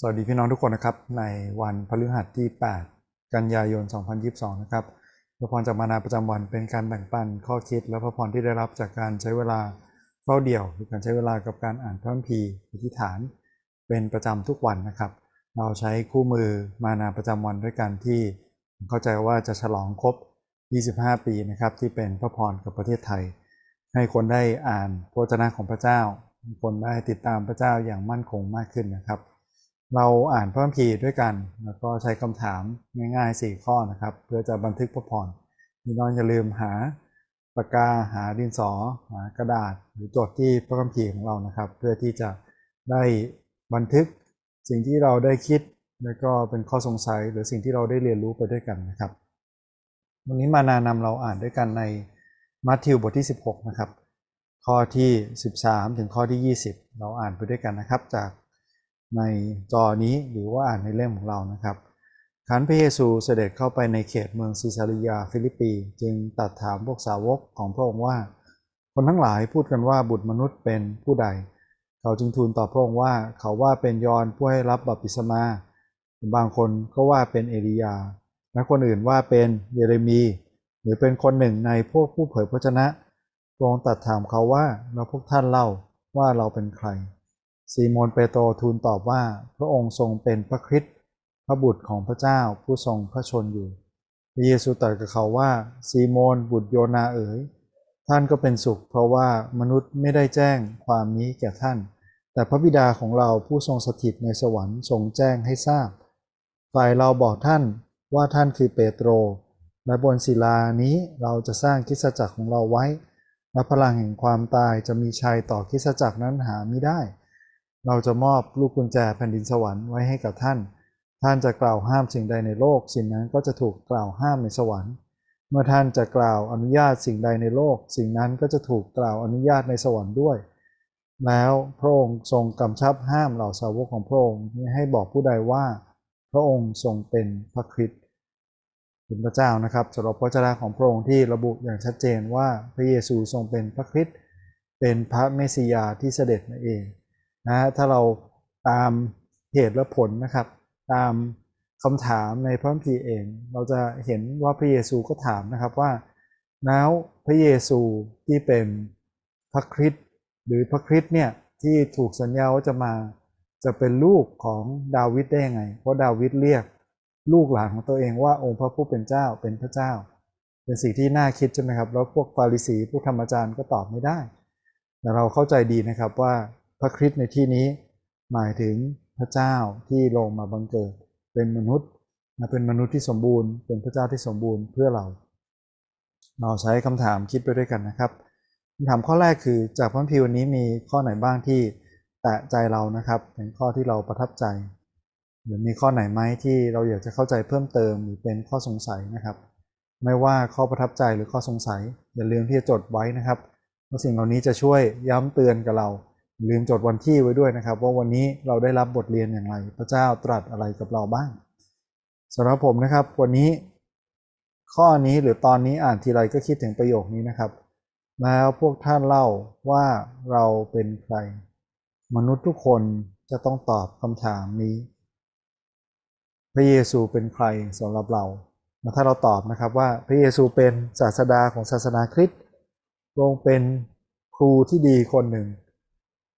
สวัสดีพี่น้องทุกคนนะครับ ในวันพฤหัสที่ 8 กันยายน 2022 นะครับพระพรจากมานาประจำวันเป็นการแบ่งปันข้อคิดและพระพรที่ได้รับจากการใช้เวลาเฝ้าเดี่ยวหรือการใช้เวลากับการอ่านพระคัมภีร์อธิษฐาน เป็นประจำทุกวันนะครับ เราใช้คู่มือมานาประจำวันด้วยกันที่เข้าใจว่าจะฉลองครบ 25 ปีนะครับที่เป็นพระพรกับประเทศไทย ให้คนได้อ่านพระวจนะของพระเจ้า คนได้ติดตามพระเจ้าอย่างมั่นคงมากขึ้นนะครับ เราอ่านพระคัมภีร์ด้วยกัน แล้วก็ใช้คำถามง่ายๆ 4 ข้อนะครับ เพื่อจะบันทึกพระพรพี่น้องอย่าลืมหาปากกาหาดินสอหากระดาษหรือจดที่พระคัมภีร์ของเรานะครับ เพื่อที่จะได้บันทึกสิ่งที่เราได้คิด แล้วก็เป็นข้อสงสัยหรือสิ่งที่เราได้เรียนรู้ไปด้วยกันนะครับ วันนี้มานานำเราอ่านด้วยกันในมัทธิวบทที่ 16 นะครับ ข้อที่ 13 ถึงข้อที่ 20 เราอ่านไปด้วยกันนะครับจาก ในจอนี้หรือว่าอ่านในเล่มของเรานะครับครั้นพระเยซูเสด็จเข้าไปในเขตเมืองซีซารียาฟิลิปปี จึงตรัสถามพวกสาวกของพระองค์ว่า คนทั้งหลายพูดกันว่าบุตรมนุษย์เป็นผู้ใด เขาจึงทูลตอบพระองค์ว่าเขาว่าเป็นยอห์นผู้ให้รับบัพติศมา บางคนก็ว่าเป็นเอลียา และคนอื่นว่าเป็นเยเรมี หรือเป็นคนหนึ่งในพวกผู้เผยพระชนะพระองค์ตัดถามเขาว่าแล้วพวกท่านเล่าว่าเราเป็นใคร ซีโมนเปโตรทูลตอบว่าพระองค์ทรงเป็นพระคริสต์พระบุตรของพระเจ้าผู้ทรงพระชนอยู่ พระเยซูตรัสกับเขาว่าซีโมนบุตรโยนาเอ๋ยท่านก็เป็นสุข เพราะว่ามนุษย์ไม่ได้แจ้งความนี้แก่ท่าน แต่พระบิดาของเราผู้ทรงสถิตในสวรรค์ทรงแจ้งให้ทราบ ฝ่ายเราบอกท่านว่าท่านคือเปโตรและบนศิลานี้เราจะสร้างคิสจักรของเราไว้และพลังแห่งความตายจะมีชัยต่อคิสจักรนั้นหาไม่ได้ เราจะมอบลูกกุญแจแผ่นดินสวรรค์ไว้ให้กับท่าน ท่านจะกล่าวห้ามสิ่งใดในโลก สิ่งนั้นก็จะถูกกล่าวห้ามในสวรรค์ เมื่อท่านจะกล่าวอนุญาตสิ่งใดในโลก สิ่งนั้นก็จะถูกกล่าวอนุญาตในสวรรค์ด้วย แล้วพระองค์ทรงกำชับห้ามเหล่าสาวกของพระองค์ให้บอกผู้ใดว่า พระองค์ทรงเป็นพระคริสต์เป็นพระเจ้านะครับสำหรับพระเจ้าของพระองค์ที่ระบุอย่างชัดเจนว่าพระเยซูทรงเป็นพระคริสต์เป็นพระเมสสิยาที่เสด็จมาเอง นะถ้าเราตามเหตุและผลนะครับ ตามคำถามในพระคัมภีร์เอง เราจะเห็นว่าพระเยซูก็ถามนะครับว่าแล้วพระเยซูที่เป็นพระคริสต์หรือพระคริสต์เนี่ยที่ถูกสัญญาว่าจะมาจะเป็นลูกของดาวิดได้ยังไง เพราะดาวิดเรียกลูกหลานของตัวเองว่าองค์พระผู้เป็นเจ้าเป็นพระเจ้า เป็นสิ่งที่น่าคิดใช่ไหมครับ แล้วพวกฟาริสีพวกธรรมจารย์ก็ตอบไม่ได้ แต่เราเข้าใจดีนะครับว่า พระคริสต์ในที่นี้หมายถึงพระเจ้าที่ลงมาบังเกิด เป็นมนุษย์เป็นมนุษย์ที่สมบูรณ์ เป็นพระเจ้าที่สมบูรณ์เพื่อเรา เราใช้คำถามคิดไปด้วยกันนะครับคำถามข้อแรกคือจากพระพิวนี้มีข้อไหนบ้างที่แตะใจเรานะครับเป็นข้อที่เราประทับใจ หรือมีข้อไหนไหมที่เราอยากจะเข้าใจเพิ่มเติมหรือเป็นข้อสงสัยนะครับ ไม่ว่าข้อประทับใจหรือข้อสงสัย อย่าลืมที่จะจดไว้นะครับเพราะสิ่งเหล่านี้จะช่วยย้ำเตือนกับเรา ลืมจดวันที่ไว้ด้วยนะครับ ว่าวันนี้เราได้รับบทเรียนอย่างไร พระเจ้าตรัสอะไรกับเราบ้างสำหรับผมนะครับ วันนี้ ข้อนี้หรือตอนนี้อ่านทีไรก็คิดถึงประโยคนี้นะครับ แล้วพวกท่านเล่าว่าเราเป็นใคร มนุษย์ทุกคนจะต้องตอบคำถามนี้ พระเยซูเป็นใครสำหรับเราถ้าเราตอบนะครับว่าพระเยซูเป็นศาสดาของศาสนาคริสต์ทรงเป็นครูที่ดีคนหนึ่ง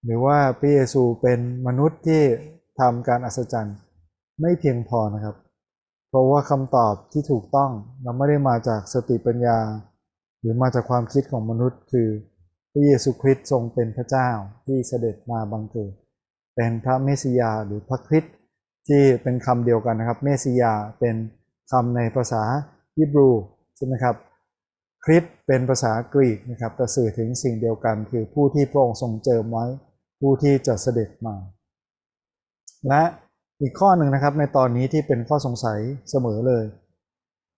หรือว่าพระเยซูเป็นมนุษย์ที่ทำการอัศจรรย์ไม่เพียงพอนะครับ เพราะว่าคำตอบที่ถูกต้องเราไม่ได้มาจากสติปัญญา หรือมาจากความคิดของมนุษย์ คือพระเยซูคริสต์ทรงเป็นพระเจ้าที่เสด็จมาบังเกิดเป็นพระเมสสิยาหรือพระคริสต์ที่เป็นคำเดียวกันนะครับ เมสสิยาเป็นคำในภาษาฮิบรูใช่ไหมครับคริสต์เป็นภาษากรีกนะครับแต่สื่อถึงสิ่งเดียวกันคือผู้ที่พระองค์ทรงเจิมไว้ ผู้ที่จะเสด็จมา และอีกข้อหนึ่งนะครับในตอนนี้ที่เป็นข้อสงสัยเสมอเลย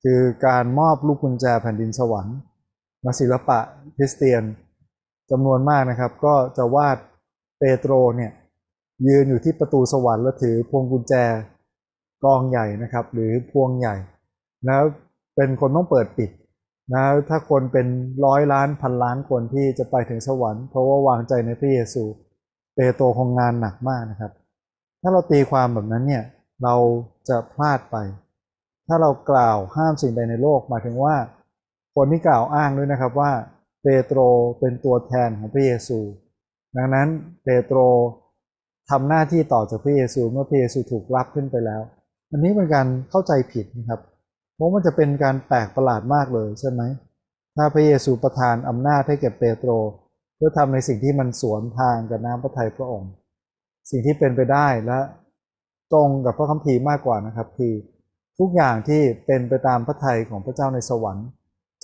คือการมอบลูกกุญแจแผ่นดินสวรรค์นักศิลปะคริสเตียนจำนวนมากนะครับ ก็จะวาดเปโตรเนี่ยยืนอยู่ที่ประตูสวรรค์แล้วถือพวงกุญแจกองใหญ่นะครับ หรือพวงใหญ่ แล้วเป็นคนต้องเปิดปิดนะถ้าคนเป็นร้อยล้านพันล้านคนที่จะไปถึงสวรรค์เพราะว่าวางใจในพระเยซู เปโตรคงงานหนักมากนะครับ ถ้าเราตีความแบบนั้นเนี่ยเราจะพลาดไป ถ้าเรากล่าวห้ามสิ่งใดในโลกหมายถึงว่า คนที่กล่าวอ้างด้วยนะครับว่าเปโตรเป็นตัวแทนของพระเยซู ดังนั้นเปโตรทำหน้าที่ต่อจากพระเยซูเมื่อพระเยซูถูกรับขึ้นไปแล้ว อันนี้เป็นการเข้าใจผิดนะครับเพราะมันจะเป็นการแปลกประหลาดมากเลยใช่ไหมถ้าพระเยซูประทานอำนาจให้แก่เปโตร เพื่อทำในสิ่งที่มันสวนทางกับน้ำพระทัยพระองค์ สิ่งที่เป็นไปได้และตรงกับพระคัมภีร์มากกว่านะครับ คือทุกอย่างที่เป็นไปตามพระทัยของพระเจ้าในสวรรค์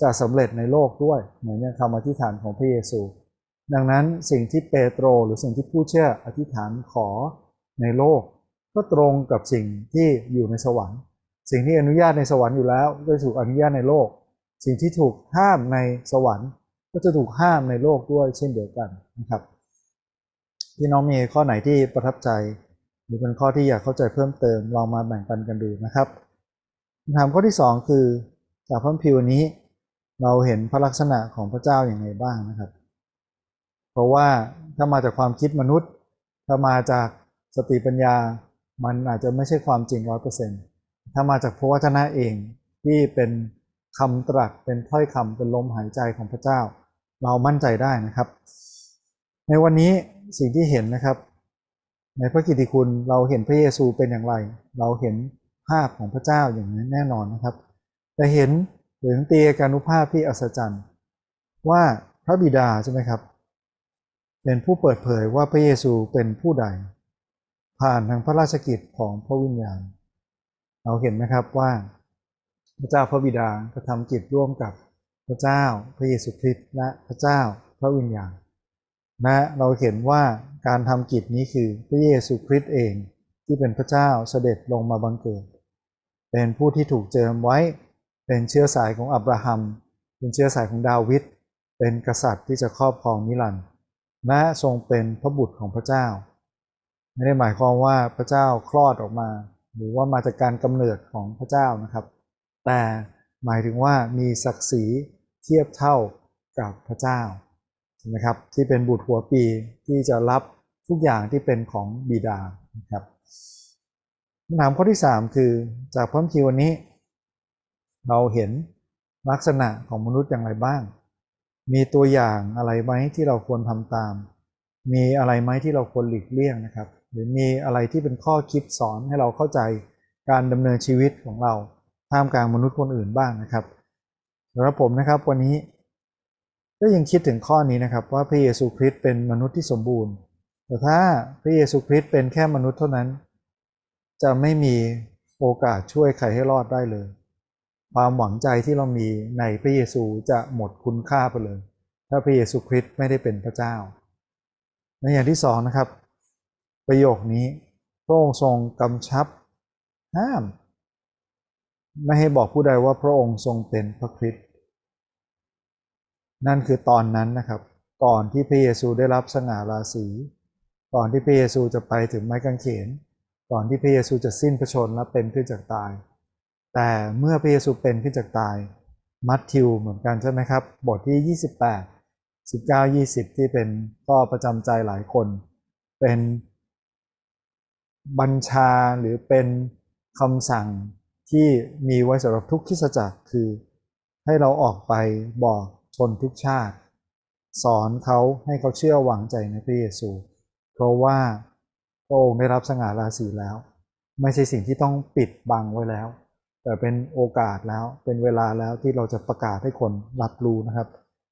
จะสำเร็จในโลกด้วย เหมือนอย่างคำอธิษฐานของพระเยซู ดังนั้นสิ่งที่เปโตรหรือสิ่งที่ผู้เชื่ออธิษฐานขอในโลก ก็ตรงกับสิ่งที่อยู่ในสวรรค์ สิ่งที่อนุญาตในสวรรค์อยู่แล้วก็ถูกอนุญาตในโลก สิ่งที่ถูกห้ามในสวรรค์ ก็จะถูกห้ามในโลกด้วยเช่นเดียวกันนะครับพี่น้องมีข้อไหนที่ประทับใจ หรือเป็นข้อที่อยากเข้าใจเพิ่มเติมลองมาแบ่งปันกันดูนะครับคำถามข้อที่ 2 คือจากพระพิวนี้ เราเห็นพระลักษณะของพระเจ้าอย่างไรบ้างนะครับ เพราะว่าถ้ามาจากความคิดมนุษย์ ถ้ามาจากสติปัญญา มันอาจจะไม่ใช่ความจริงร้อยเปอร์เซ็นต์ถ้ามาจากพระวจนะเองที่เป็นคำตรัสเป็นถ้อยคำเป็นลมหายใจของพระเจ้า เรามั่นใจได้นะครับ ในวันนี้สิ่งที่เห็นนะครับ ในพระกิติคุณเราเห็นพระเยซูเป็นอย่างไร เราเห็นภาพของพระเจ้าอย่างนั้นแน่นอนนะครับแต่เห็นถึงเตียการนุภาพที่อัศจรรย์ ว่าพระบิดาใช่ไหมครับ เป็นผู้เปิดเผยว่าพระเยซูเป็นผู้ใด ผ่านทางพระราชกิจของพระวิญญาณ เราเห็นนะครับว่าพระเจ้าพระบิดากระทำกิจร่วมกับ พระเจ้าพระเยซูคริสต์และพระเจ้าพระวิญญาณและเราเห็นว่าการทำกิจนี้คือพระเยซูคริสต์เองที่เป็นพระเจ้าเสด็จลงมาบังเกิด เป็นผู้ที่ถูกเจิมไว้เป็นเชื้อสายของอับราฮัม เป็นเชื้อสายของดาวิดเป็นกษัตริย์ที่จะครอบครองนิรันดร์และทรงเป็นพระบุตรของพระเจ้า ไม่ได้หมายความว่าพระเจ้าคลอดออกมา หรือว่ามาจากการกำเนิดของพระเจ้านะครับ แต่ หมายถึงว่ามีศักดิ์ศรีเทียบเท่ากับพระเจ้านะครับที่เป็นบุตรหัวปีที่จะรับทุกอย่างที่เป็นของบิดานะครับคำถามข้อที่ 3 คือจากพระคีวันนี้ เราเห็นลักษณะของมนุษย์อย่างไรบ้าง มีตัวอย่างอะไรไหมที่เราควรทำตาม มีอะไรไหมที่เราควรหลีกเลี่ยงนะครับ หรือมีอะไรที่เป็นข้อคิดสอนให้เราเข้าใจการดำเนินชีวิตของเรา ท่ามกลางมนุษย์คนอื่นบ้างนะครับสำหรับผมนะครับวันนี้ก็ยังคิดถึงข้อนี้นะครับว่าพระเยซูคริสต์เป็นมนุษย์ที่สมบูรณ์ แต่ถ้าพระเยซูคริสต์เป็นแค่มนุษย์เท่านั้น จะไม่มีโอกาสช่วยใครให้รอดได้เลย ความหวังใจที่เรามีในพระเยซูจะหมดคุณค่าไปเลย ถ้าพระเยซูคริสต์ไม่ได้เป็นพระเจ้า ในอย่างที่สองนะครับ ประโยคนี้พระองค์ทรงกำชับห้าม ไม่ให้บอกผู้ใดว่าพระองค์ทรงเป็นพระคริสต์นั่นคือตอนนั้นนะครับ ก่อนที่พระเยซูได้รับสง่าราศีก่อนที่พระเยซูจะไปถึงไม้กางเขน ก่อนที่พระเยซูจะสิ้นพระชนและเป็นขึ้นจากตาย แต่เมื่อพระเยซูเป็นขึ้นจากตาย มัทธิวเหมือนกันใช่ไหมครับ บทที่ 28 19 20 ที่เป็นข้อประจำใจหลายคน เป็นบัญชาหรือเป็นคำสั่ง ที่มีไว้สำหรับทุกคริสจักรคือ ให้เราออกไปบอกชนทุกชาติ สอนเขาให้เขาเชื่อหวังใจในพระเยซู เพราะว่าพระองค์ได้รับสง่าราศีแล้ว ไม่ใช่สิ่งที่ต้องปิดบังไว้แล้ว แต่เป็นโอกาสแล้วเป็นเวลาแล้วที่เราจะประกาศให้คนรับรู้นะครับ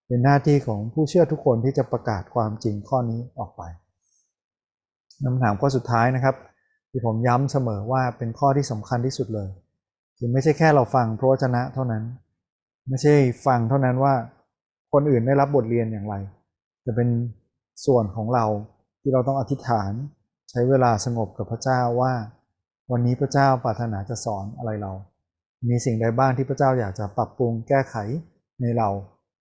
เป็นหน้าที่ของผู้เชื่อทุกคนที่จะประกาศความจริงข้อนี้ออกไปคำถามข้อสุดท้ายนะครับ ที่ผมย้ำเสมอว่าเป็นข้อที่สำคัญที่สุดเลย คือไม่ใช่แค่เราฟังพระวจนะเท่านั้น ไม่ใช่ฟังเท่านั้นว่าคนอื่นได้รับบทเรียนอย่างไร จะเป็นส่วนของเราที่เราต้องอธิษฐานใช้เวลาสงบกับพระเจ้าว่า วันนี้พระเจ้าปรารถนาจะสอนอะไรเรา มีสิ่งใดบ้างที่พระเจ้าอยากจะปรับปรุงแก้ไขในเรา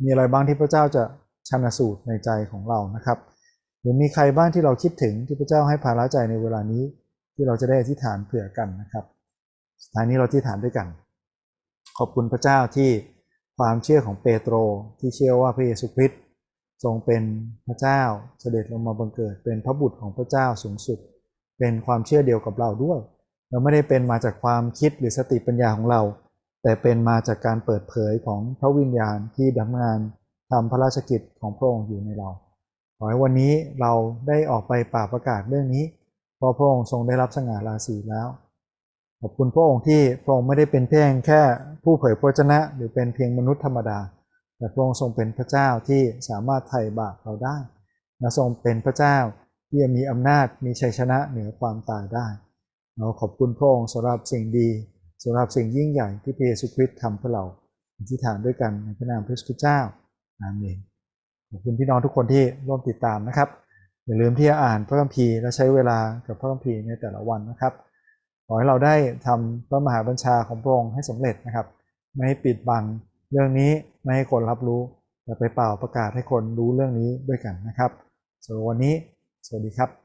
มีอะไรบ้างที่พระเจ้าจะชันสูตรในใจของเรานะครับ หรือมีใครบ้างที่เราคิดถึงที่พระเจ้าให้ภาระใจในเวลานี้ ที่เราจะได้อธิษฐานเผื่อกันนะครับ สุดท้ายนี้เราอธิษฐานด้วยกัน ขอบคุณพระเจ้าที่ความเชื่อของเปโตรที่เชื่อว่าพระเยซูคริสต์ทรงเป็นพระเจ้าเสด็จลงมาบังเกิด เป็นพระบุตรของพระเจ้าสูงสุด เป็นความเชื่อเดียวกับเราด้วย เราไม่ได้เป็นมาจากความคิดหรือสติปัญญาของเรา แต่เป็นมาจากการเปิดเผยของพระวิญญาณที่ดำงานทำพระราชกิจของพระองค์อยู่ในเราขอให้วันนี้เราได้ออกไปป่าประกาศเรื่องนี้เพราะพระองค์ทรงได้รับสง่าราศีแล้ว ขอบคุณพระองค์ที่พระองค์ไม่ได้เป็นเพียงแค่ผู้เผยพระวจนะ หรือเป็นเพียงมนุษย์ธรรมดา แต่พระองค์ทรงเป็นพระเจ้าที่สามารถไถ่บาปเราได้และทรงเป็นพระเจ้าที่มีอำนาจมีชัยชนะเหนือความตายได้เราขอบคุณพระองค์สำหรับสิ่งดีสำหรับสิ่งยิ่งใหญ่ที่พระเยซูคริสต์ทำเพื่อเราอธิษฐานด้วยกันในพระนามพระเจ้าอาเมนขอบคุณพี่น้องทุกคนที่ร่วมติดตามนะครับ อย่าลืมที่จะอ่านพระคัมภีร์และใช้เวลากับพระคัมภีร์ในแต่ละวันนะครับ อให้เราได้ทำพระมหาบัญชาของพระองค์ให้สำเร็จนะครับ ไม่ให้ปิดบังเรื่องนี้ไม่ให้คนรับรู้แต่ไปเป่าประกาศให้คนรู้เรื่องนี้ด้วยกันนะครับสำหรับวันนี้ สวัสดีครับ